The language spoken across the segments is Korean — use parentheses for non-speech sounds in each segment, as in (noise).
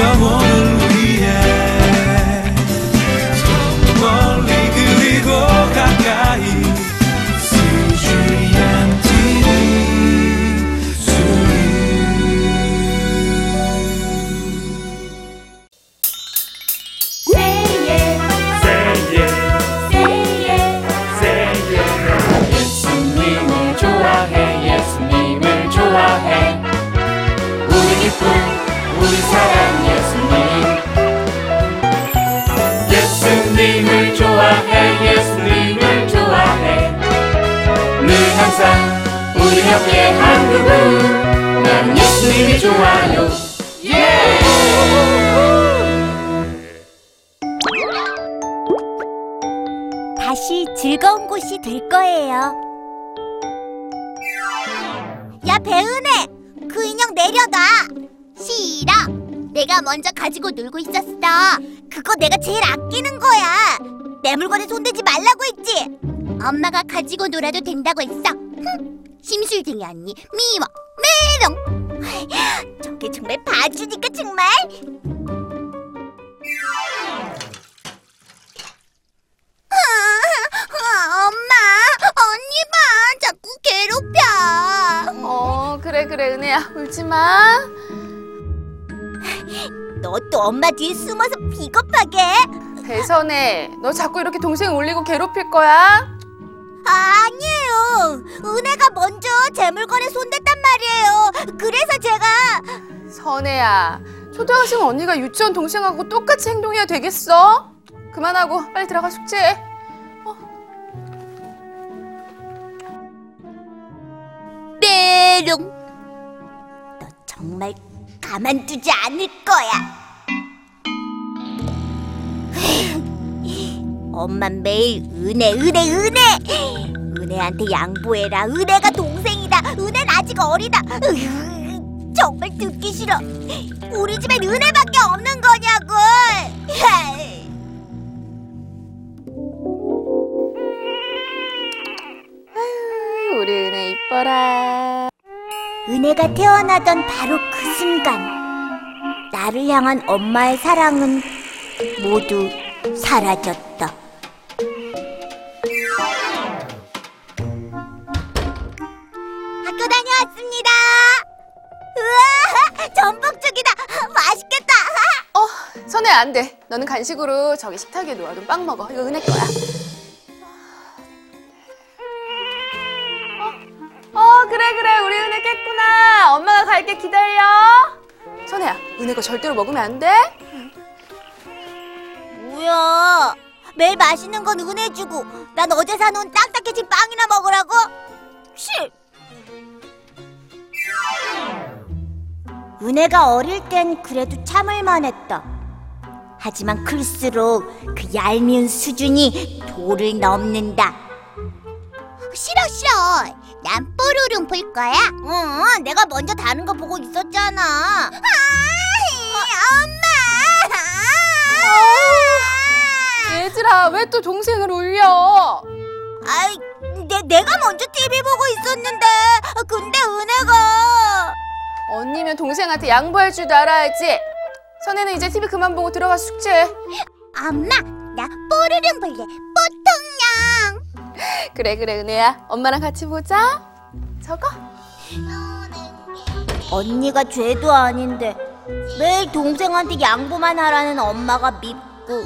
amor. 옆에 한 그분 나는 예수님이 좋아요 예! 다시 즐거운 곳이 될 거예요. 야, 배은혜! 그 인형 내려놔! 싫어! 내가 먼저 가지고 놀고 있었어. 그거 내가 제일 아끼는 거야. 내 물건에 손대지 말라고 했지? 엄마가 가지고 놀아도 된다고 했어. 흠, 심술쟁이 언니, 미워, 메롱! (laughs) 저게 정말 봐주니까 정말! 아, 엄마, 언니 봐, 자꾸 괴롭혀. 어 그래 그래 은혜야 울지 마. 너 또 엄마 뒤에 숨어서 비겁하게? 배선혜 너 자꾸 이렇게 동생 울리고 괴롭힐 거야? 아니에요. 은혜가 먼저 제 물건에 손댔단 말이에요. 그래서 제가 선혜야 초등학생 언니가 유치원 동생하고 똑같이 행동해야 되겠어? 그만하고 빨리 들어가 숙제해. 메롱. 너 정말 가만두지 않을 거야. 엄마 매일 은혜, 은혜, 은혜. 은혜한테 양보해라. 은혜가 동생이다. 은혜는 아직 어리다. 으흐, 정말 듣기 싫어. 우리 집엔 은혜밖에 없는 거냐고. 우리 은혜 이뻐라. 은혜가 태어나던 바로 그 순간 나를 향한 엄마의 사랑은 모두 사라졌다. 안 돼. 너는 간식으로 저기 식탁 위에 놓아둔 빵 먹어. 이거 은혜 거야. 어, 어 그래 그래 우리 은혜 깼구나. 엄마가 갈게 기다려. 선혜야 은혜 거 절대로 먹으면 안 돼. 뭐야? 매일 맛있는 건 은혜 주고 난 어제 사놓은 딱딱해진 빵이나 먹으라고? 실. 은혜가 어릴 땐 그래도 참을만 했다. 하지만 클수록 그 얄미운 수준이 도를 넘는다. 싫어 싫어. 난 뽀로롱 볼 거야. 응, 내가 먼저 다른 거 보고 있었잖아. 아, 엄마. 얘들아 왜 또 동생을 울려? 아이, 내, 내가 먼저 TV 보고 있었는데, 근데 은혜가. 언니면 동생한테 양보할 줄도 알아야지. 선혜는 이제 TV 그만 보고 들어가 숙제해. 엄마, 나 뽀르릉 볼래. 뽀통냥. 그래 그래 은혜야. 엄마랑 같이 보자. 저거? 언니가 죄도 아닌데, 매일 동생한테 양보만 하라는 엄마가 밉고,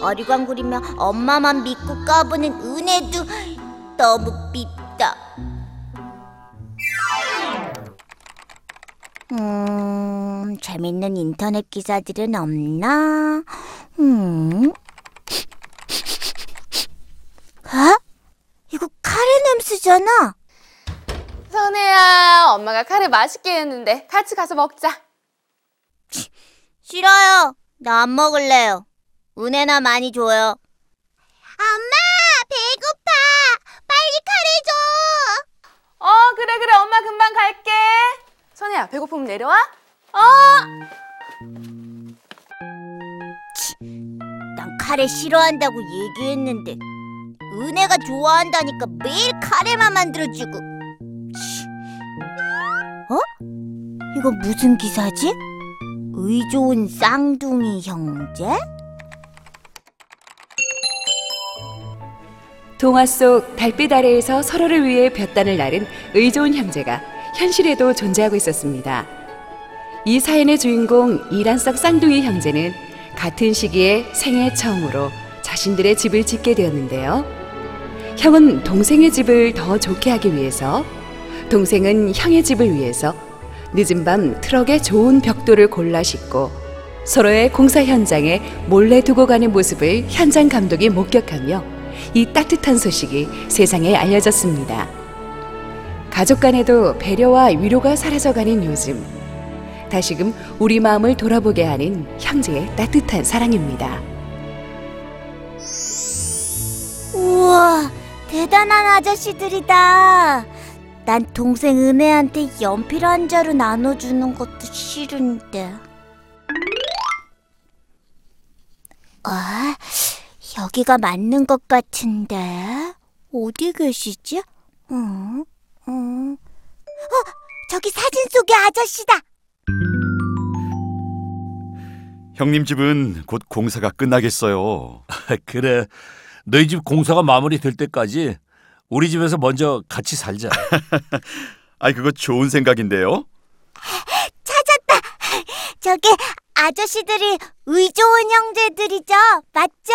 어리광구리며 엄마만 믿고 까부는 은혜도 너무 밉다. 음, 재밌는 인터넷 기사들은 없나? 음. 아? 이거 카레 냄새잖아. 선혜야 엄마가 카레 맛있게 했는데 같이 가서 먹자. 싫어요. 나 안 먹을래요. 은혜나 많이 줘요. 엄마, 배고파. 빨리 카레 줘. 어 그래 그래 엄마 금방 갈게. 선혜야 배고프면 내려와. 어. 난 카레 싫어한다고 얘기했는데 은혜가 좋아한다니까 매일 카레만 만들어주고. 치. 어? 이거 무슨 기사지? 의 좋은 쌍둥이 형제? 동화 속 달빛 아래에서 서로를 위해 볕단을 나른 의좋은 형제가 현실에도 존재하고 있었습니다. 이 사연의 주인공 이란석 쌍둥이 형제는 같은 시기에 생애 처음으로 자신들의 집을 짓게 되었는데요. 형은 동생의 집을 더 좋게 하기 위해서, 동생은 형의 집을 위해서 늦은 밤 트럭에 좋은 벽돌을 골라 싣고 서로의 공사 현장에 몰래 두고 가는 모습을 현장 감독이 목격하며 이 따뜻한 소식이 세상에 알려졌습니다. 가족 간에도 배려와 위로가 사라져가는 요즘. 다시금 우리 마음을 돌아보게 하는 형제의 따뜻한 사랑입니다. 우와, 대단한 아저씨들이다. 난 동생 은혜한테 연필 한 자루 나눠주는 것도 싫은데. 아, 여기가 맞는 것 같은데. 어디 계시지? 응, 응. 어, 저기 사진 속의 아저씨다. 형님 집은 곧 공사가 끝나겠어요. 그래. 너희 집 공사가 마무리될 때까지 우리 집에서 먼저 같이 살자. (laughs) 아이 그거 좋은 생각인데요. 저기 아저씨들이 의좋은 형제들이죠? 맞죠?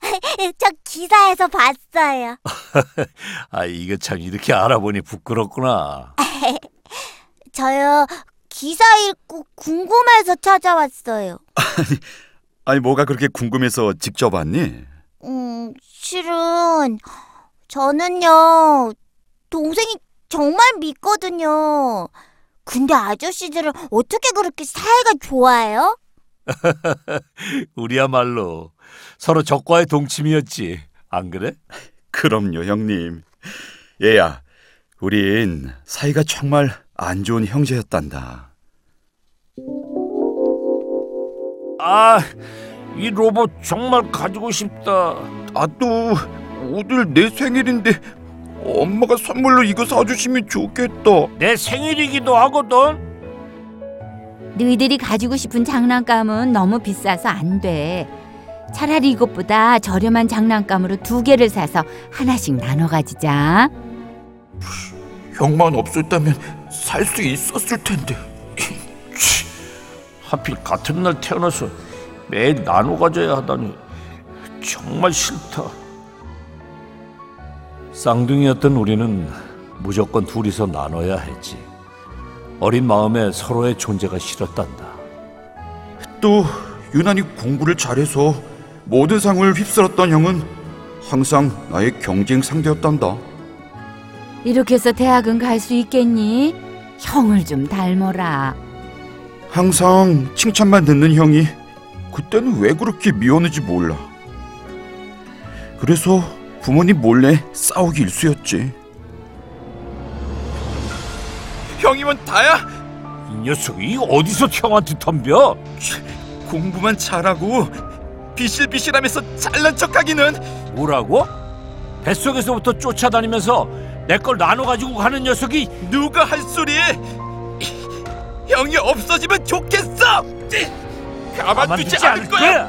(laughs) 저 기사에서 봤어요. (laughs) 아, 이거 참 이렇게 알아보니 부끄럽구나. (laughs) 저요 기사 읽고 궁금해서 찾아왔어요. 아니 뭐가 그렇게 궁금해서 직접 왔니? 음, 실은 저는요 동생이 정말 믿거든요. 근데 아저씨들은 어떻게 그렇게 사이가 좋아요? (laughs) 우리야말로 서로 적과의 동침이었지. 안 그래? 그럼요 형님. 얘야, 우린 사이가 정말 안 좋은 형제였단다. 아, 이 로봇 정말 가지고 싶다. 나도 오늘 내 생일인데 엄마가 선물로 이거 사주시면 좋겠다. 내 생일이기도 하거든. 너희들이 가지고 싶은 장난감은 너무 비싸서 안 돼. 차라리 이것보다 저렴한 장난감으로 두 개를 사서 하나씩 나눠 가지자. 형만 없었다면 살 수 있었을 텐데. (laughs) 하필 같은 날 태어나서 매일 나눠 가져야 하다니 정말 싫다. 쌍둥이였던 우리는 무조건 둘이서 나눠야 했지. 어린 마음에 서로의 존재가 싫었단다. 또 유난히 공부를 잘해서 모든 상을 휩쓸었던 형은 항상 나의 경쟁 상대였단다. 이렇게 해서 대학은 갈 수 있겠니? 형을 좀 닮아라. 항상 칭찬만 듣는 형이 그때는 왜 그렇게 미웠는지 몰라. 그래서 부모님 몰래 싸우기 일쑤였지. 형이면 다야? 이 녀석이 어디서 형한테 덤벼? 공부만 잘하고 비실비실하면서 잘난 척하기는 뭐라고? 뱃속에서부터 쫓아다니면서 내 걸 나눠 가지고 가는 녀석이 누가 할 소리? 형이 없어지면 좋겠어. 가만두지 않을 거야.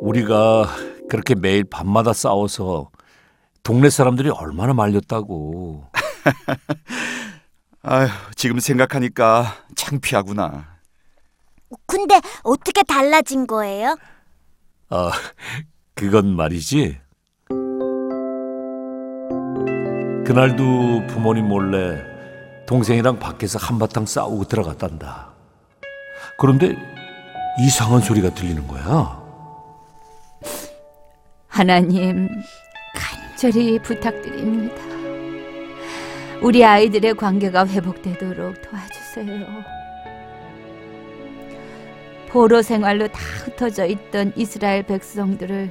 우리가 그렇게 매일 밤마다 싸워서 동네 사람들이 얼마나 말렸다고. (laughs) 아휴, 지금 생각하니까 창피하구나. 근데 어떻게 달라진 거예요? 아, 그건 말이지. 그날도 부모님 몰래 동생이랑 밖에서 한바탕 싸우고 들어갔단다. 그런데 이상한 소리가 들리는 거야. 하나님, 간 절히 부탁드립니다. 우리 아이들의 관계가 회복되도록 도와주세요. 포로 생활로 다 흩어져 있던 이스라엘 백성들을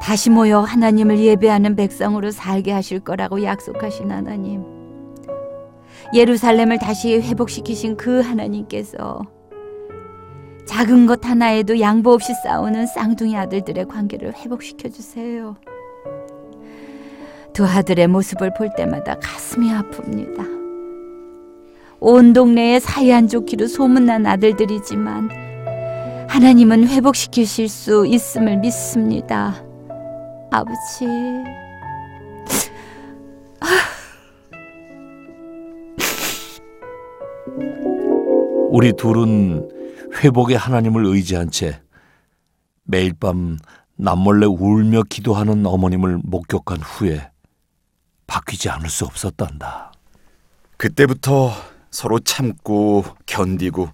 다시 모여 하나님을 예배하는 백성으로 살게 하실 거라고 약속하신 하나님. 예루살렘을 다시 회복시키신 그 하나님께서 작은 것 하나에도 양보 없이 싸우는 쌍둥이 아들들의 관계를 회복시켜 주세요. 두 아들의 모습을 볼 때마다 가슴이 아픕니다. 온 동네에 사이 안 좋기로 소문난 아들들이지만 하나님은 회복시키실 수 있음을 믿습니다. 아버지. 우리 둘은 회복의 하나님을 의지한 채 매일 밤 남몰래 울며 기도하는 어머님을 목격한 후에 바뀌지 않을 수 없었단다. 그때부터 서로 참고 견디고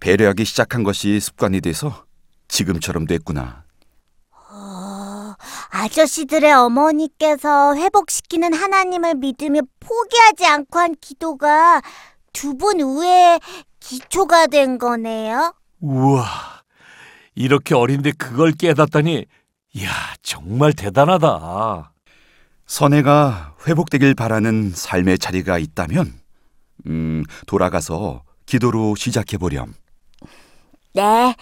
배려하기 시작한 것이 습관이 돼서 지금처럼 됐구나. 어, 아저씨들의 어머니께서 회복시키는 하나님을 믿으며 포기하지 않고 한 기도가 두분 의외의 기초가 된 거네요. 우와, 이렇게 어린데 그걸 깨닫다니, 이야, 정말 대단하다. 선혜가 회복되길 바라는 삶의 자리가 있다면, 음, 돌아가서 기도로 시작해 보렴. 네,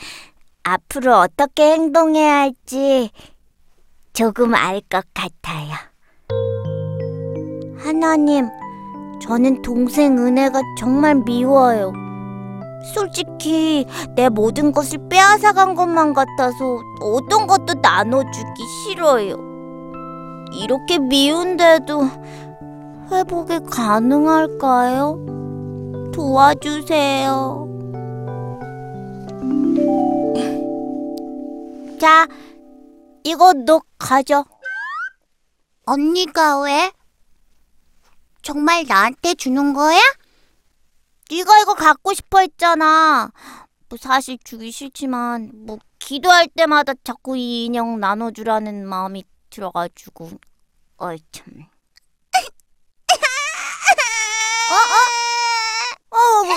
앞으로 어떻게 행동해야 할지 조금 알 것 같아요. 하나님, 저는 동생 은혜가 정말 미워요. 솔직히 내 모든 것을 빼앗아간 것만 같아서 어떤 것도 나눠주기 싫어요. 이렇게 미운데도 회복이 가능할까요? 도와주세요. (clears throat) 자, 이거 너 가져. 언니가 왜? 정말 나한테 주는 거야? 네가 이거 갖고 싶어 했잖아. 뭐 사실 주기 싫지만 뭐 기도할 때마다 자꾸 이 인형 나눠주라는 마음이 들어가지고 어이 참. (laughs) 어 어? 어, 어, 어, 왜,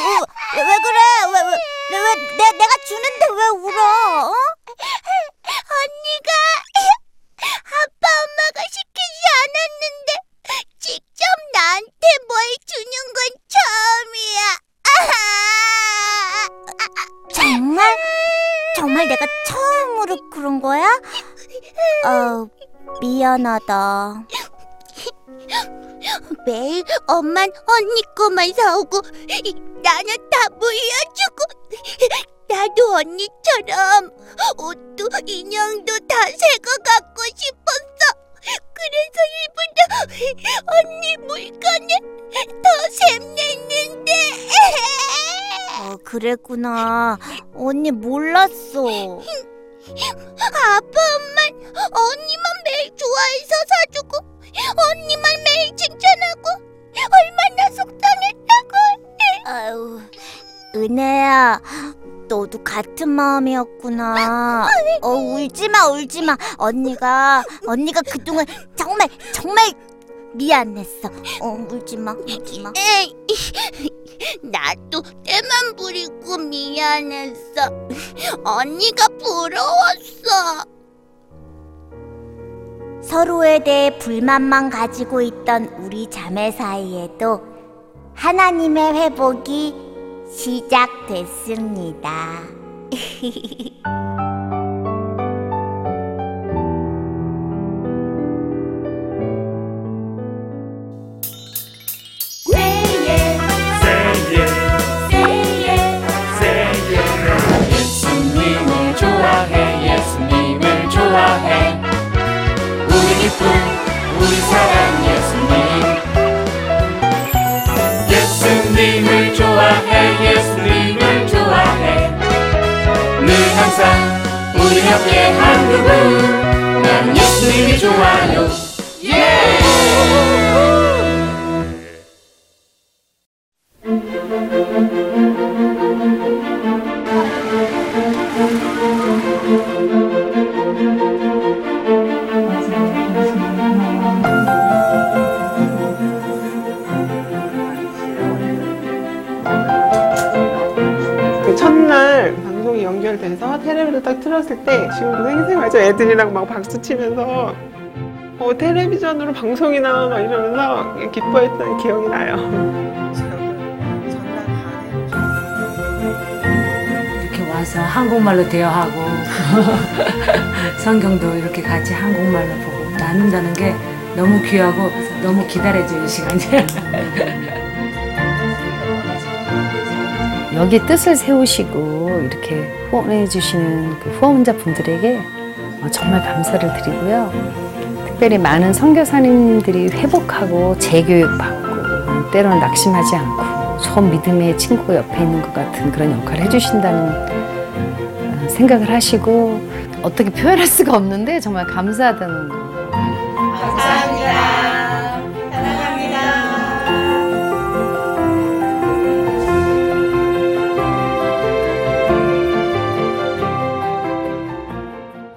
왜 그래? 왜, 왜, 왜, 왜, 내, 내가 주는데 왜 울어? 어? 언니가 (laughs) 아빠 엄마가 시키지 않았는데 직접 나한테 뭘 주는 건 처음이야. (laughs) 정말? 정말 내가 처음으로 그런 거야? 어, 미안하다. 매일 엄만 언니 거만 사오고 나는 다 물려주고 나도 언니처럼 옷도 인형도 다 새거 갖고 싶었어. 그래서 일부러 언니 물건을 더 샘냈는데. 어, 그랬구나. 언니 몰랐어. 아빠 엄만 언니만 매일 좋아해서 사주고 언니만 매일 칭찬하고 얼마나 속상했다고. 아유, 은혜야. 너도 같은 마음이었구나. 어, 울지 마, 울지 마. 언니가, 언니가 그동안 정말, 정말 미안했어. 어, 울지 마, 울지 마. 나도 때만 부리고 미안했어. 언니가 부러웠어. 서로에 대해 불만만 가지고 있던 우리 자매 사이에도 하나님의 회복이 시작됐습니다. (laughs) 옆에 한 그분 난 예수님이 좋아요 예! 그 애들이랑 막 박수 치면서 어, 텔레비전으로 방송이 나와 막 이러면서 기뻐했던 기억이 나요. 이렇게 와서 한국말로 대화하고 (laughs) 성경도 이렇게 같이 한국말로 보고 나눈다는 게 너무 귀하고 너무 기다려지는 시간이에요. (laughs) 여기에 뜻을 세우시고 이렇게 후원해 주시는 그 후원자 분들에게 어, 정말 감사를 드리고요. 특별히 많은 선교사님들이 회복하고 재교육받고 때로는 낙심하지 않고 처음 믿음의 친구 옆에 있는 것 같은 그런 역할을 해주신다는 어, 생각을 하시고 어떻게 표현할 수가 없는데 정말 감사하다는 거